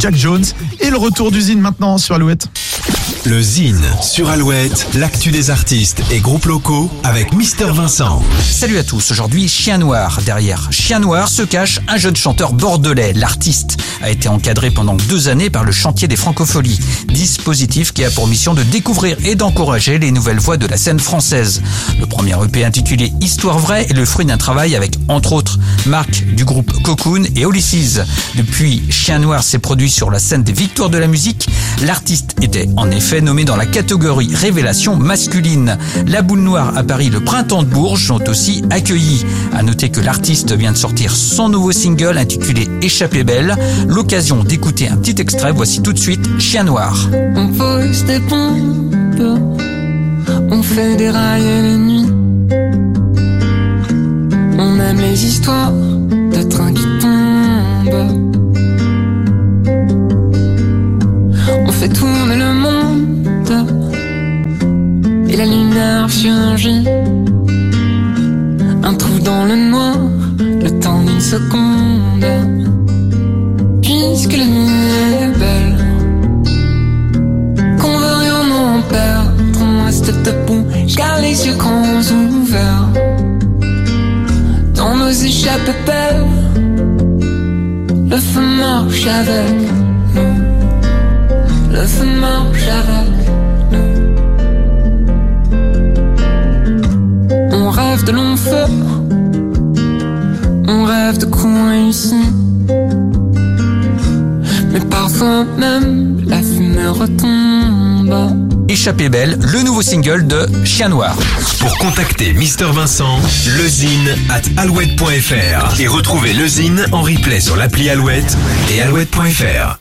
Jack Jones. Et le retour d'usine maintenant sur Alouette. Le Zine sur Alouette, l'actu des artistes et groupes locaux avec Mister Vincent. Salut à tous, aujourd'hui Chien Noir. Derrière Chien Noir se cache un jeune chanteur bordelais. L'artiste a été encadré pendant deux années par le chantier des francopholies, dispositif qui a pour mission de découvrir et d'encourager les nouvelles voix de la scène française. Le premier EP intitulé Histoire vraie est le fruit d'un travail avec, entre autres, Marc du groupe Cocoon et Ulysses. Depuis Chien Noir s'est produit sur la scène des victoires de la musique, l'artiste était en effet nommé dans la catégorie révélation masculine. La boule noire à Paris, le printemps de Bourges sont aussi accueillis. À noter que l'artiste vient de sortir son nouveau single intitulé Échappée belle. L'occasion d'écouter un petit extrait, voici tout de suite Chien Noir. Fait. On aime les histoires fait tourner le monde et la lumière surgit. Un trou dans le noir, le temps d'une seconde. Puisque la nuit est belle, qu'on veut rien en perdre, on reste debout, car les yeux grands ouverts. Dans nos échappées belles, le feu marche avec de longs feux, on rêve de coups réussis. Mais parfois même la fumée retombe. Échappée belle, le nouveau single de Chien Noir. Pour contacter Mister Vincent, lezine at alouette.fr et retrouver Lezine en replay sur l'appli Alouette et alouette.fr.